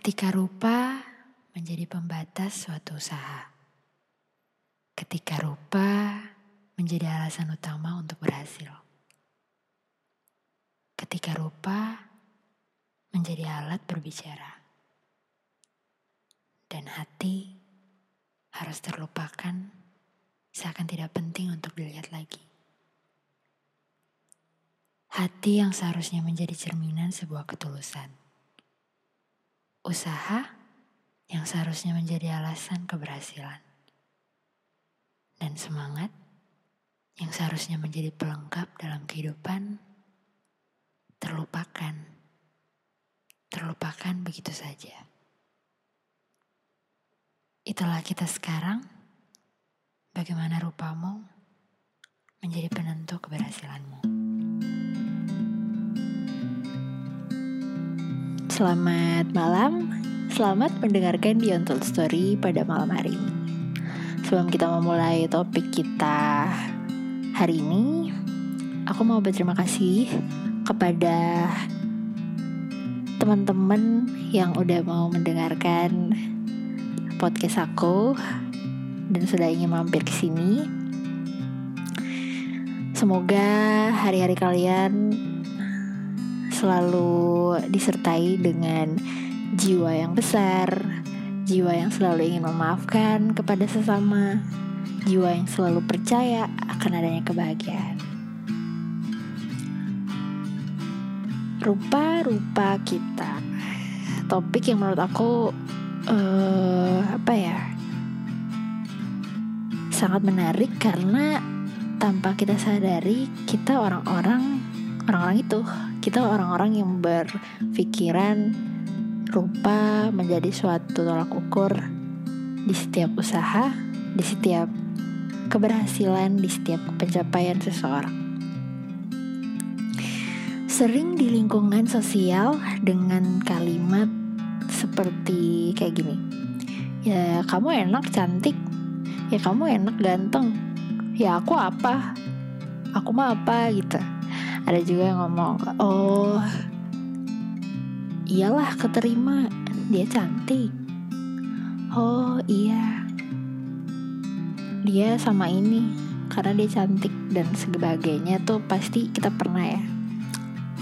Ketika rupa menjadi pembatas suatu usaha. Ketika rupa menjadi alasan utama untuk berhasil. Ketika rupa menjadi alat berbicara. Dan hati harus terlupakan seakan tidak penting untuk dilihat lagi. Hati yang seharusnya menjadi cerminan sebuah ketulusan usaha yang seharusnya menjadi alasan keberhasilan, dan semangat yang seharusnya menjadi pelengkap dalam kehidupan terlupakan, terlupakan begitu saja. Itulah kita sekarang, bagaimana rupamu menjadi penentu keberhasilanmu. Selamat malam, selamat mendengarkan di Untold Story pada malam hari ini. Sebelum kita memulai topik kita hari ini, aku mau berterima kasih kepada teman-teman yang udah mau mendengarkan podcast aku dan sudah ingin mampir ke sini. Semoga hari-hari kalian selalu disertai dengan jiwa yang besar, jiwa yang selalu ingin memaafkan kepada sesama, jiwa yang selalu percaya akan adanya kebahagiaan. Rupa-rupa kita, topik yang menurut aku uh, apa ya, sangat menarik karena tanpa kita sadari kita orang-orang orang-orang itu kita orang-orang yang berpikiran rupa menjadi suatu tolak ukur di setiap usaha, di setiap keberhasilan, di setiap pencapaian seseorang. Sering di lingkungan sosial dengan kalimat seperti kayak gini. Ya, kamu enak cantik. Ya, kamu enak ganteng. Ya, aku apa? Aku mah apa gitu ada juga yang ngomong oh iyalah keterima dia cantik. Oh iya. Dia sama ini karena dia cantik dan sebagainya tuh pasti kita pernah ya.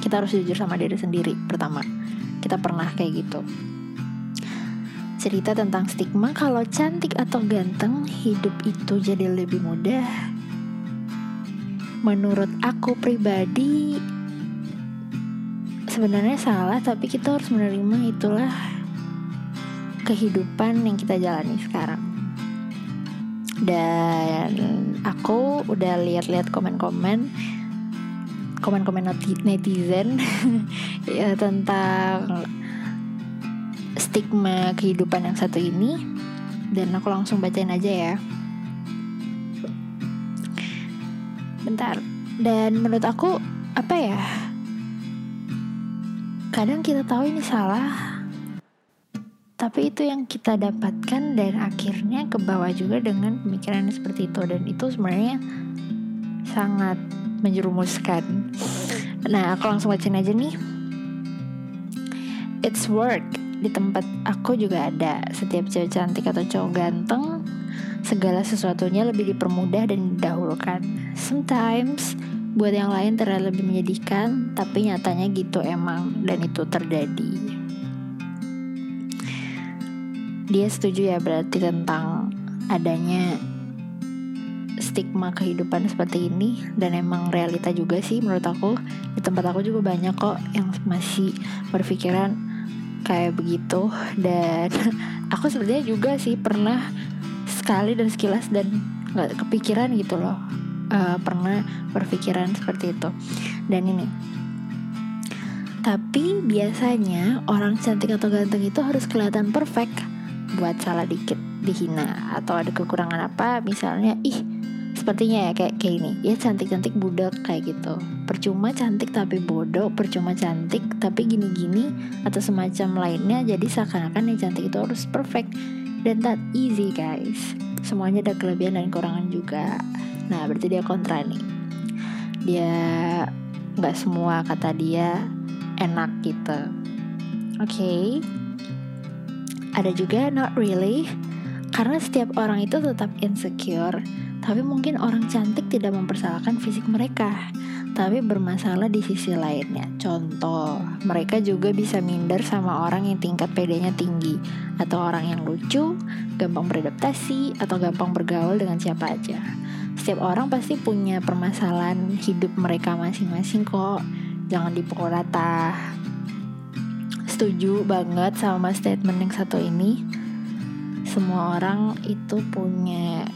Kita harus jujur sama diri sendiri pertama. Kita pernah kayak gitu. Cerita tentang stigma kalau cantik atau ganteng hidup itu jadi lebih mudah menurut aku pribadi sebenarnya salah tapi kita harus menerima itulah kehidupan yang kita jalani sekarang. Dan aku udah lihat-lihat komen-komen komen-komen netizen ya tentang stigma kehidupan yang satu ini. Dan aku langsung bacain aja ya bentar dan menurut aku apa ya? Kadang kita tahu ini salah tapi itu yang kita dapatkan dan akhirnya ke bawah juga dengan pemikiran seperti itu. Dan itu sebenarnya sangat menjerumuskan. Nah aku langsung bacain aja nih. It's work. Di tempat aku juga ada. Setiap cewek cantik atau cowok ganteng segala sesuatunya lebih dipermudah dan didahulukan. Sometimes buat yang lain terlihat lebih menyedihkan, tapi nyatanya gitu emang dan itu terjadi. Dia setuju ya berarti tentang adanya stigma kehidupan seperti ini dan emang realita juga sih menurut aku di tempat aku juga banyak kok yang masih berpikiran kayak begitu dan aku sebenarnya juga sih pernah sekali dan sekilas dan nggak kepikiran gitu loh. Uh, pernah berpikiran seperti itu. Dan ini. Tapi biasanya orang cantik atau ganteng itu harus kelihatan perfect buat salah dikit dihina atau ada kekurangan apa. Misalnya ih sepertinya ya kayak kayak ini. Ya cantik cantik budak kayak gitu. Percuma cantik tapi bodoh percuma cantik tapi gini gini atau semacam lainnya jadi seakan-akan yang cantik itu harus perfect dan that easy guys. Semuanya ada kelebihan dan kekurangan juga. Nah berarti dia kontra nih. Dia nggak semua kata dia enak gitu. Oke. Okay. ada juga not really. Karena setiap orang itu tetap insecure. Tapi mungkin orang cantik tidak mempersalahkan fisik mereka tapi bermasalah di sisi lainnya. Contoh, mereka juga bisa minder sama orang yang tingkat pedenya tinggi, atau orang yang lucu, gampang beradaptasi, atau gampang bergaul dengan siapa aja. Setiap orang pasti punya permasalahan hidup mereka masing-masing kok. Jangan dipukul rata. Setuju banget sama statement yang satu ini. Semua orang itu punya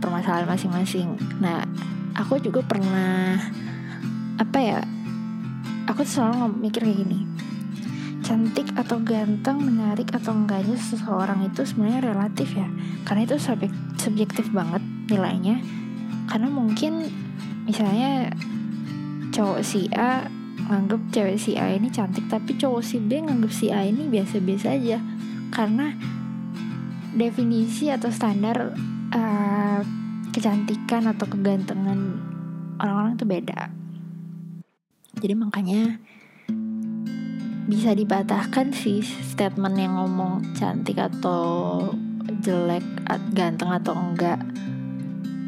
permasalahan masing-masing. Nah, aku juga pernah apa ya aku selalu mikir kayak gini. Cantik atau ganteng menarik atau enggaknya seseorang itu sebenarnya relatif ya. Karena itu subjek, subjektif banget nilainya. Karena mungkin misalnya cowok si A nganggep cewek si A ini cantik tapi cowok si B nganggep si A ini biasa-biasa aja. Karena definisi atau standar uh, kecantikan atau kegantengan orang-orang itu beda jadi makanya bisa dipatahkan sih statement yang ngomong cantik atau jelek ganteng atau enggak.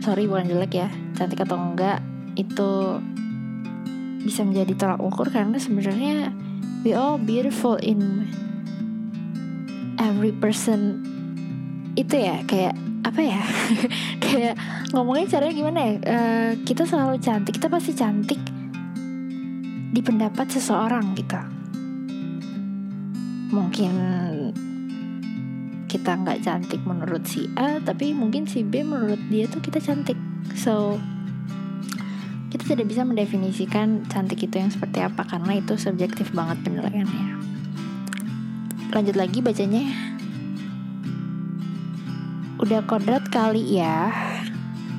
Sorry bukan jelek ya. Cantik atau enggak itu bisa menjadi tolak ukur karena sebenarnya we all beautiful in every person. Itu ya kayak apa ya? Kayak ngomongnya caranya gimana ya? Uh, kita selalu cantik kita pasti cantik di pendapat seseorang gitu. Mungkin kita nggak cantik menurut si A tapi mungkin si B menurut dia tuh kita cantik. So kita tidak bisa mendefinisikan cantik itu yang seperti apa karena itu subjektif banget penilaiannya. Lanjut lagi bacanya. Udah kodrat kali ya?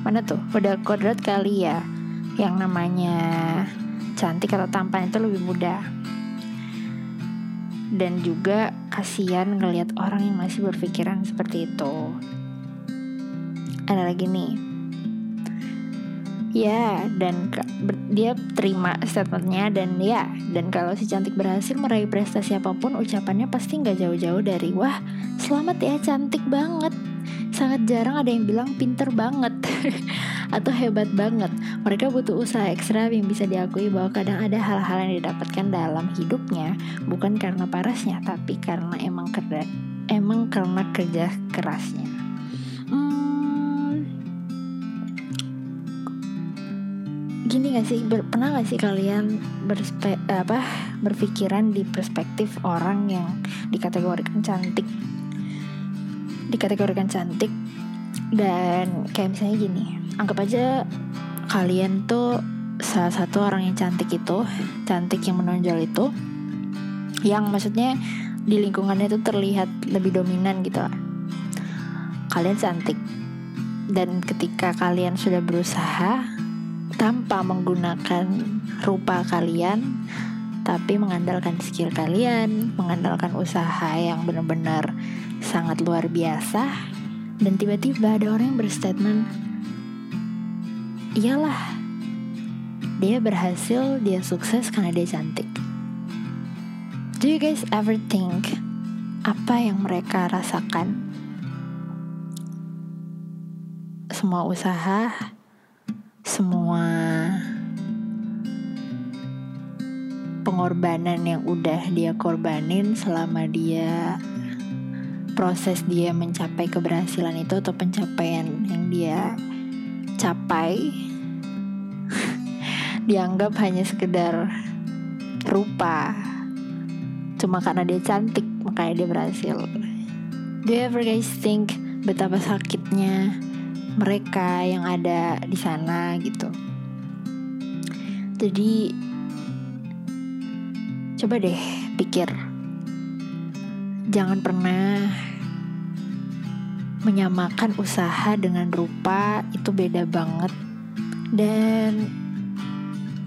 Mana tuh? Udah kodrat kali ya? Yang namanya cantik atau tampan itu lebih mudah. Dan juga kasihan ngelihat orang yang masih berpikiran seperti itu. Ada lagi nih. Ya dan dia terima statementnya dan ya dan kalau si cantik berhasil meraih prestasi apa pun ucapannya pasti nggak jauh-jauh dari wah selamat ya cantik banget sangat jarang ada yang bilang pinter banget atau hebat banget. Mereka butuh usaha ekstra yang bisa diakui bahwa kadang ada hal-hal yang didapatkan dalam hidupnya bukan karena parasnya, tapi karena emang kerja, emang karena kerja kerasnya. Hmm, gini gak sih ber, pernah gak sih kalian berspe, apa berpikiran di perspektif orang yang dikategorikan cantik dikategorikan cantik. Dan kayak misalnya gini anggap aja kalian tuh salah satu orang yang cantik itu cantik yang menonjol itu yang maksudnya di lingkungannya itu terlihat lebih dominan gitu. Kalian cantik. Dan ketika kalian sudah berusaha tanpa menggunakan rupa kalian tapi mengandalkan skill kalian, mengandalkan usaha yang benar-benar sangat luar biasa. Dan tiba-tiba ada orang yang berstatement iyalah dia berhasil dia sukses karena dia cantik. Do you guys ever think apa yang mereka rasakan? Semua usaha semua pengorbanan yang udah dia korbanin selama dia proses dia mencapai keberhasilan itu atau pencapaian yang dia capai dianggap hanya sekedar rupa. Cuma karena dia cantik makanya dia berhasil. Do you ever guys think betapa sakitnya mereka yang ada di sana gitu? Jadi coba deh pikir jangan pernah menyamakan usaha dengan rupa itu beda banget. Dan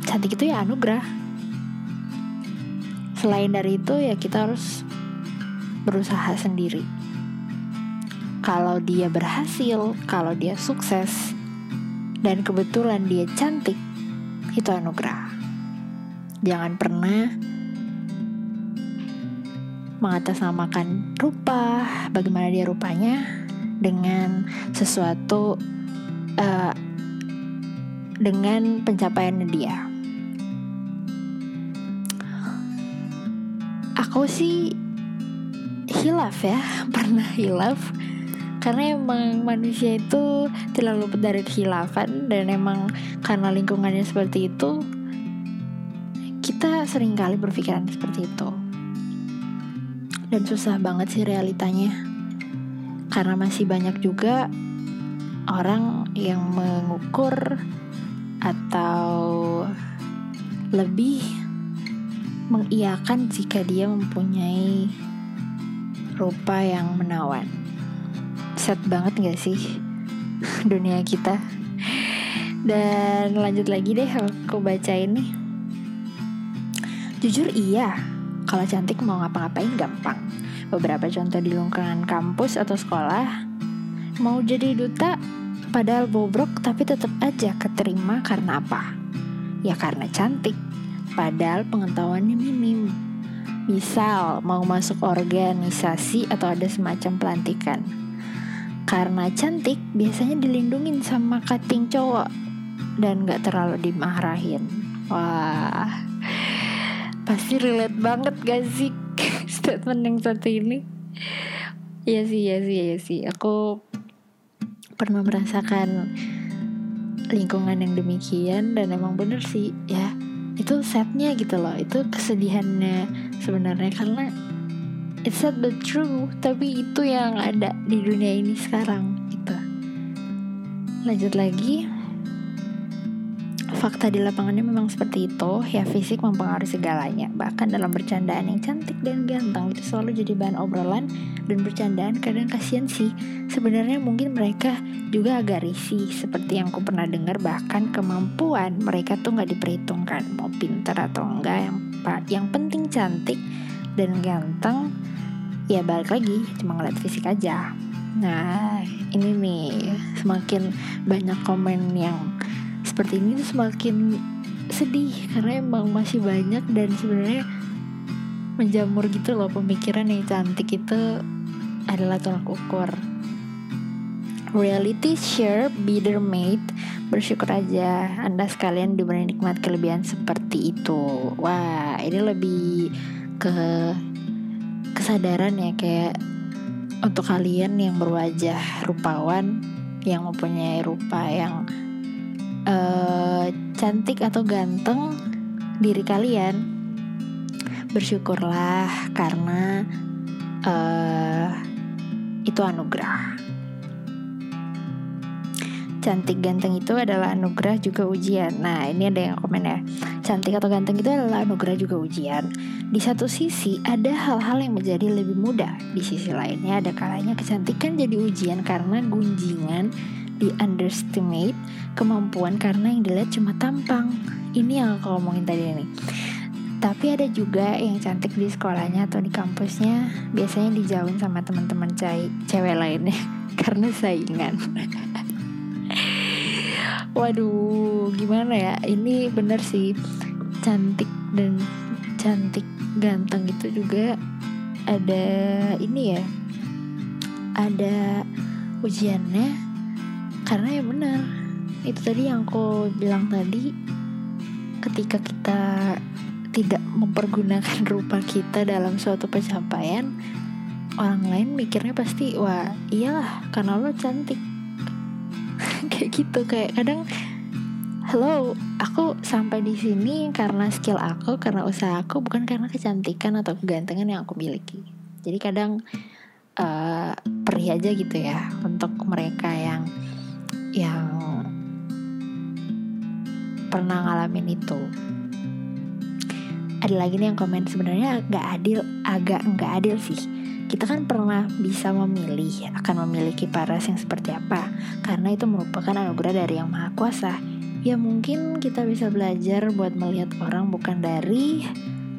cantik itu ya anugerah. Selain dari itu ya kita harus berusaha sendiri. Kalau dia berhasil kalau dia sukses dan kebetulan dia cantik itu anugerah. Jangan pernah mengatasnamakan rupa, bagaimana dia rupanya dengan sesuatu uh, dengan pencapaiannya dia. Aku sih hilaf ya, pernah hilaf karena emang manusia itu tidak luput dari khilafan dan emang karena lingkungannya seperti itu kita sering kali berpikiran seperti itu dan susah banget sih realitanya. Karena masih banyak juga orang yang mengukur atau lebih mengiyakan jika dia mempunyai rupa yang menawan. Sad banget gak sih dunia kita? Dan lanjut lagi deh aku baca ini jujur iya kalau cantik mau ngapa-ngapain gampang. Beberapa contoh di lingkungan kampus atau sekolah mau jadi duta padahal bobrok tapi tetap aja keterima karena apa? Ya karena cantik. Padahal pengetahuannya minim. Misal mau masuk organisasi atau ada semacam pelantikan. Karena cantik biasanya dilindungin sama cutting cowok dan gak terlalu dimarahin. Wah, pasti relate banget gak sih? Statement yang satu ini? Iya sih, iya sih, iya sih. Aku pernah merasakan lingkungan yang demikian dan emang bener sih ya. Itu setnya gitu loh. Itu kesedihannya sebenarnya karena it's not the true tapi itu yang ada di dunia ini sekarang gitu. Lanjut lagi fakta di lapangannya memang seperti itu. Ya fisik mempengaruhi segalanya. Bahkan dalam bercandaan yang cantik dan ganteng itu selalu jadi bahan obrolan dan bercandaan. Kadang kasihan sih. Sebenarnya mungkin mereka juga agak risih seperti yang aku pernah dengar. Bahkan kemampuan mereka tuh nggak diperhitungkan. Mau pinter atau enggak yang yang penting cantik dan ganteng ya balik lagi cuma ngeliat fisik aja. Nah ini nih semakin banyak komen yang seperti ini semakin sedih karena emang masih banyak dan sebenarnya menjamur gitu loh pemikiran yang cantik itu adalah tolak ukur. Reality share bitter mate bersyukur aja anda sekalian diberi nikmat kelebihan seperti itu. Wah ini lebih ke kesadaran ya kayak untuk kalian yang berwajah rupawan yang mempunyai rupa yang uh, cantik atau ganteng diri kalian bersyukurlah karena uh, itu anugerah cantik ganteng itu adalah anugerah juga ujian. Nah, ini ada yang komen ya. Cantik atau ganteng itu adalah anugerah juga ujian. Di satu sisi ada hal-hal yang menjadi lebih mudah. Di sisi lainnya ada kalanya kecantikan jadi ujian karena gunjingan di underestimate kemampuan karena yang dilihat cuma tampang. Ini yang aku ngomongin tadi nih. Tapi ada juga yang cantik di sekolahnya atau di kampusnya biasanya dijauhin sama teman-teman cewek lainnya karena saingan. Waduh, gimana ya? Ini bener sih cantik dan cantik ganteng itu juga ada ini ya. Ada ujiannya karena ya bener itu tadi yang aku bilang tadi ketika kita tidak mempergunakan rupa kita dalam suatu pencapaian orang lain mikirnya pasti wah iyalah karena lo cantik kayak gitu kayak kadang Halo, aku sampai di sini karena skill aku, karena usaha aku, bukan karena kecantikan atau kegantengan yang aku miliki. Jadi kadang uh, perih aja gitu ya untuk mereka yang yang pernah ngalamin itu. Ada lagi nih yang komen sebenarnya agak adil, agak nggak adil sih. Kita kan pernah bisa memilih akan memiliki paras yang seperti apa. Karena itu merupakan anugerah dari yang maha kuasa. Ya mungkin kita bisa belajar buat melihat orang bukan dari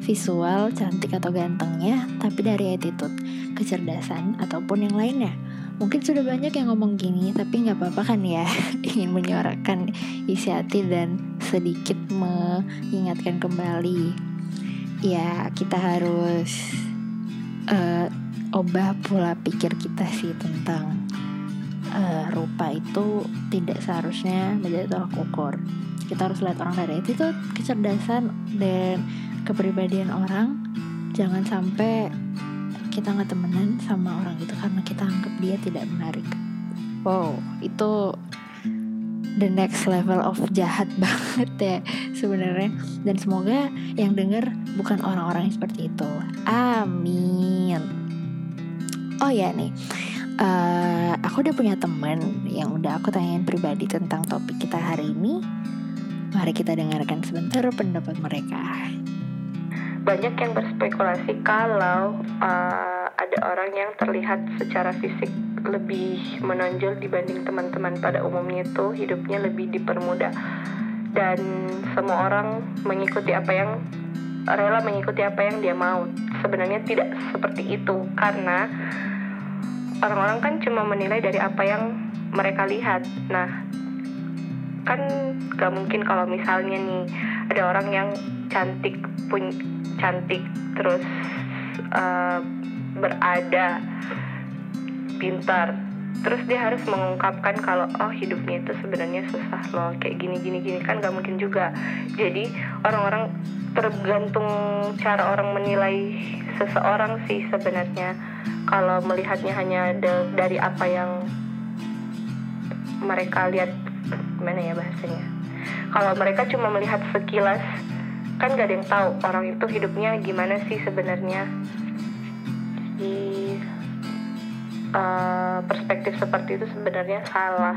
visual cantik atau gantengnya tapi dari attitude kecerdasan ataupun yang lainnya mungkin sudah banyak yang ngomong gini tapi nggak apa-apa kan ya. Ingin menyuarakan isi hati dan sedikit mengingatkan kembali. Ya kita harus uh, obah pola pikir kita sih tentang uh, rupa itu tidak seharusnya menjadi tolak ukur. Kita harus lihat orang dari itu kecerdasan dan kepribadian orang. Jangan sampai kita nggak temenan sama orang itu karena kita anggap dia tidak menarik. Wow itu the next level of jahat banget ya sebenarnya. Dan semoga yang denger bukan orang-orang yang seperti itu. Amin. Oh ya nih uh, aku udah punya temen yang udah aku tanyain pribadi tentang topik kita hari ini. Mari kita dengarkan sebentar pendapat mereka. Banyak yang berspekulasi kalau uh, ada orang yang terlihat secara fisik lebih menonjol dibanding teman-teman pada umumnya itu hidupnya lebih dipermudah dan semua orang mengikuti apa yang rela mengikuti apa yang dia mau. Sebenarnya tidak seperti itu karena orang-orang kan cuma menilai dari apa yang mereka lihat. Nah, kan gak mungkin kalau misalnya nih ada orang yang cantik pun cantik terus uh, berada pintar. Terus dia harus mengungkapkan kalau oh hidupnya itu sebenarnya susah loh kayak gini gini gini. Kan gak mungkin juga. Jadi orang-orang tergantung cara orang menilai seseorang sih sebenarnya. Kalau melihatnya hanya dari apa yang mereka lihat gimana ya bahasanya? Kalau mereka cuma melihat sekilas kan gak ada yang tahu orang itu hidupnya gimana sih sebenarnya. Di uh, perspektif seperti itu sebenarnya salah.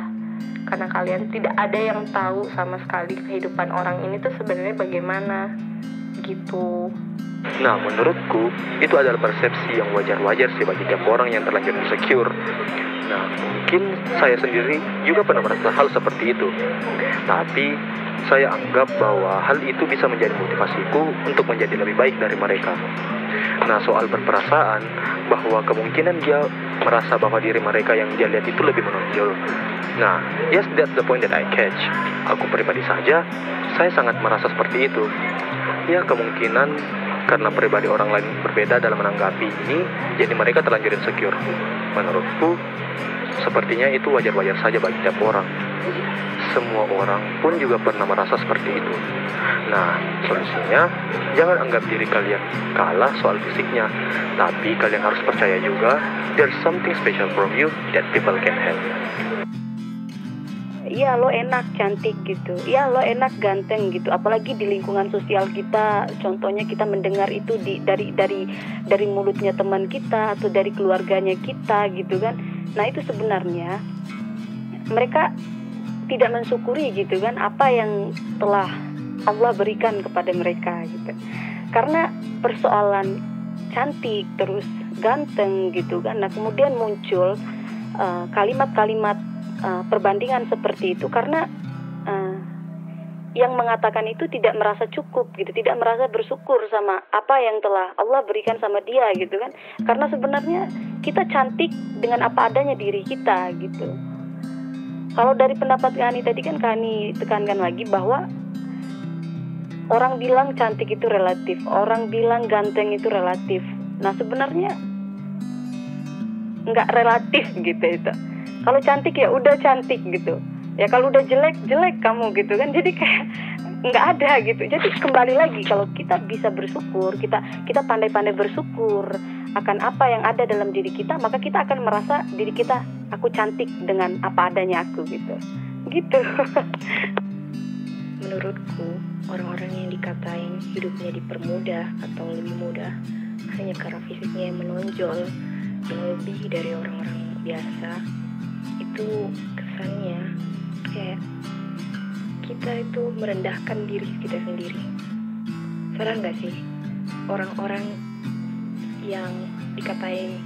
Karena kalian tidak ada yang tahu sama sekali kehidupan orang ini tuh sebenarnya bagaimana. Gitu Nah, menurutku itu adalah persepsi yang wajar-wajar sih bagi tiap orang yang terlanjur insecure. Nah, mungkin saya sendiri juga pernah merasa hal seperti itu. Tapi saya anggap bahwa hal itu bisa menjadi motivasiku untuk menjadi lebih baik dari mereka. Nah, soal berperasaan bahwa kemungkinan dia merasa bahwa diri mereka yang dia lihat itu lebih menonjol. Nah, yes, that's the point that I catch. Aku pribadi saja, saya sangat merasa seperti itu. Ya, kemungkinan karena pribadi orang lain berbeda dalam menanggapi ini, jadi mereka terlanjur insecure. Menurutku, sepertinya itu wajar-wajar saja bagi tiap orang. Semua orang pun juga pernah merasa seperti itu. Nah, solusinya, jangan anggap diri kalian kalah soal fisiknya, tapi kalian harus percaya juga, there's something special from you that people can have iya lo enak cantik gitu. Iya lo enak ganteng gitu. Apalagi di lingkungan sosial kita. Contohnya kita mendengar itu di dari dari dari mulutnya teman kita atau dari keluarganya kita gitu kan. Nah itu sebenarnya mereka tidak mensyukuri gitu kan apa yang telah Allah berikan kepada mereka gitu. Karena persoalan cantik terus ganteng gitu kan. Nah kemudian muncul uh, kalimat-kalimat uh, uh, perbandingan seperti itu karena uh, yang mengatakan itu tidak merasa cukup gitu, tidak merasa bersyukur sama apa yang telah Allah berikan sama dia gitu kan. Karena sebenarnya kita cantik dengan apa adanya diri kita gitu. Kalau dari pendapat Kani tadi kan Kani tekankan lagi bahwa orang bilang cantik itu relatif, orang bilang ganteng itu relatif. Nah sebenarnya nggak relatif gitu itu kalau cantik ya udah cantik gitu. Ya kalau udah jelek jelek kamu gitu kan. Jadi kayak nggak ada gitu. Jadi kembali lagi kalau kita bisa bersyukur kita kita pandai-pandai bersyukur akan apa yang ada dalam diri kita maka kita akan merasa diri kita aku cantik dengan apa adanya aku gitu. Gitu. Menurutku orang-orang yang dikatain hidupnya dipermudah atau lebih mudah hanya karena fisiknya yang menonjol yang lebih dari orang-orang biasa itu kesannya kayak kita itu merendahkan diri kita sendiri. Sadar nggak sih? Orang-orang yang dikatain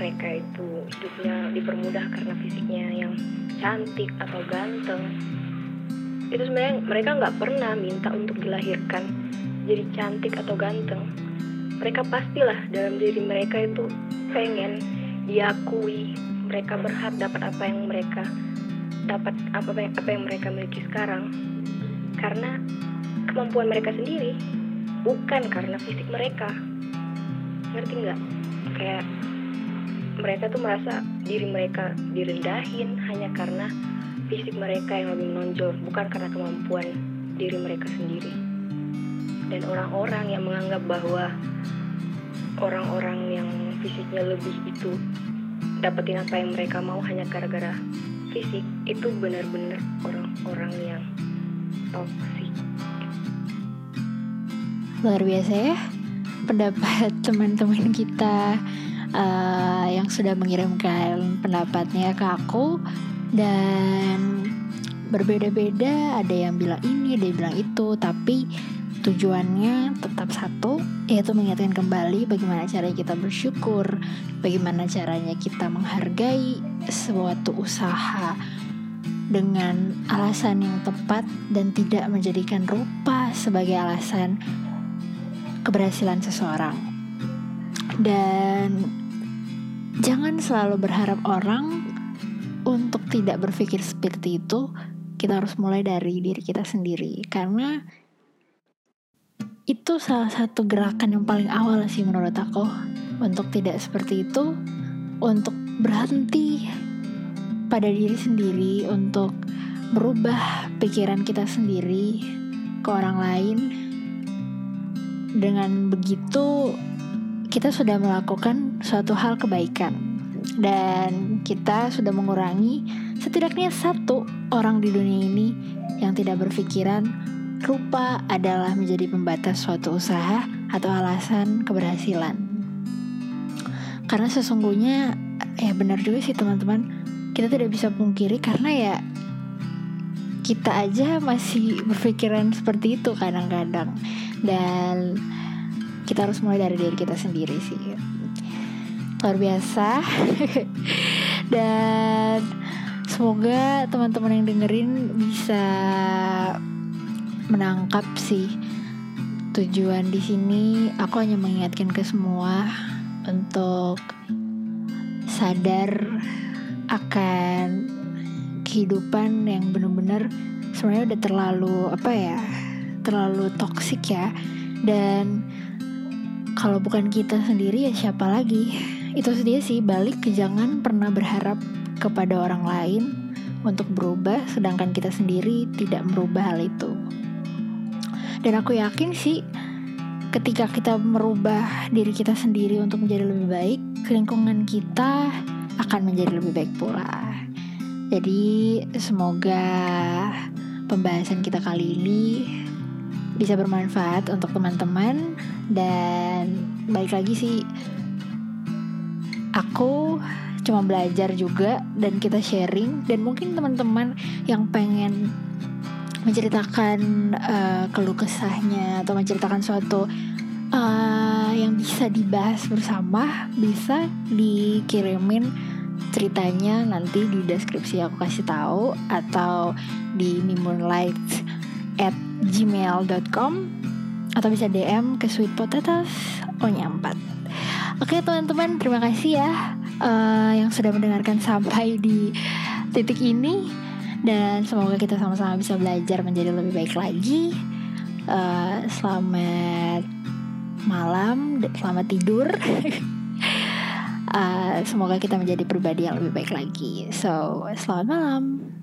mereka itu hidupnya dipermudah karena fisiknya yang cantik atau ganteng. Itu sebenarnya mereka nggak pernah minta untuk dilahirkan jadi cantik atau ganteng. Mereka pastilah dalam diri mereka itu pengen diakui mereka berhak dapat apa yang mereka dapat apa yang, apa yang mereka miliki sekarang. Karena kemampuan mereka sendiri bukan karena fisik mereka. Ngerti nggak? Kayak mereka tuh merasa diri mereka direndahin hanya karena fisik mereka yang lebih menonjol bukan karena kemampuan diri mereka sendiri. Dan orang-orang yang menganggap bahwa orang-orang yang fisiknya lebih itu dapetin apa yang mereka mau hanya gara-gara fisik itu benar-benar orang-orang yang toksik luar biasa ya pendapat teman-teman kita uh, yang sudah mengirimkan pendapatnya ke aku. Dan berbeda-beda ada yang bilang ini ada yang bilang itu tapi tujuannya tetap satu yaitu mengingatkan kembali bagaimana caranya kita bersyukur bagaimana caranya kita menghargai suatu usaha dengan alasan yang tepat dan tidak menjadikan rupa sebagai alasan keberhasilan seseorang. Dan jangan selalu berharap orang untuk tidak berpikir seperti itu. Kita harus mulai dari diri kita sendiri. Karena itu salah satu gerakan yang paling awal sih menurut aku. Untuk tidak seperti itu untuk berhenti pada diri sendiri untuk merubah pikiran kita sendiri ke orang lain. Dengan begitu kita sudah melakukan suatu hal kebaikan. Dan kita sudah mengurangi setidaknya satu orang di dunia ini yang tidak berpikiran rupa adalah menjadi pembatas suatu usaha atau alasan keberhasilan. Karena sesungguhnya ya benar juga sih teman-teman, kita tidak bisa pungkiri karena ya kita aja masih berpikiran seperti itu kadang-kadang. Dan kita harus mulai dari diri kita sendiri sih. Luar biasa. Dan semoga teman-teman yang dengerin bisa menangkap sih. Tujuan di sini aku hanya mengingatkan ke semua untuk sadar akan kehidupan yang benar-benar sebenarnya udah terlalu apa ya terlalu toksik ya. Dan kalau bukan kita sendiri ya siapa lagi? Itu dia sih balik ke jangan pernah berharap kepada orang lain untuk berubah sedangkan kita sendiri tidak merubah hal itu dan aku yakin sih ketika kita merubah diri kita sendiri untuk menjadi lebih baik, lingkungan kita akan menjadi lebih baik pula. Jadi semoga pembahasan kita kali ini bisa bermanfaat untuk teman-teman dan baik lagi sih aku cuma belajar juga dan kita sharing dan mungkin teman-teman yang pengen menceritakan uh, keluh kesahnya atau menceritakan suatu uh, yang bisa dibahas bersama bisa dikirimin ceritanya nanti di deskripsi aku kasih tahu atau di mimunlight at gmail.com atau bisa DM ke sweet potatoes ohnya 4 Oke teman-teman terima kasih ya uh, yang sudah mendengarkan sampai di titik ini dan semoga kita sama-sama bisa belajar menjadi lebih baik lagi. Uh, selamat malam, selamat tidur. uh, semoga kita menjadi pribadi yang lebih baik lagi. So, selamat malam.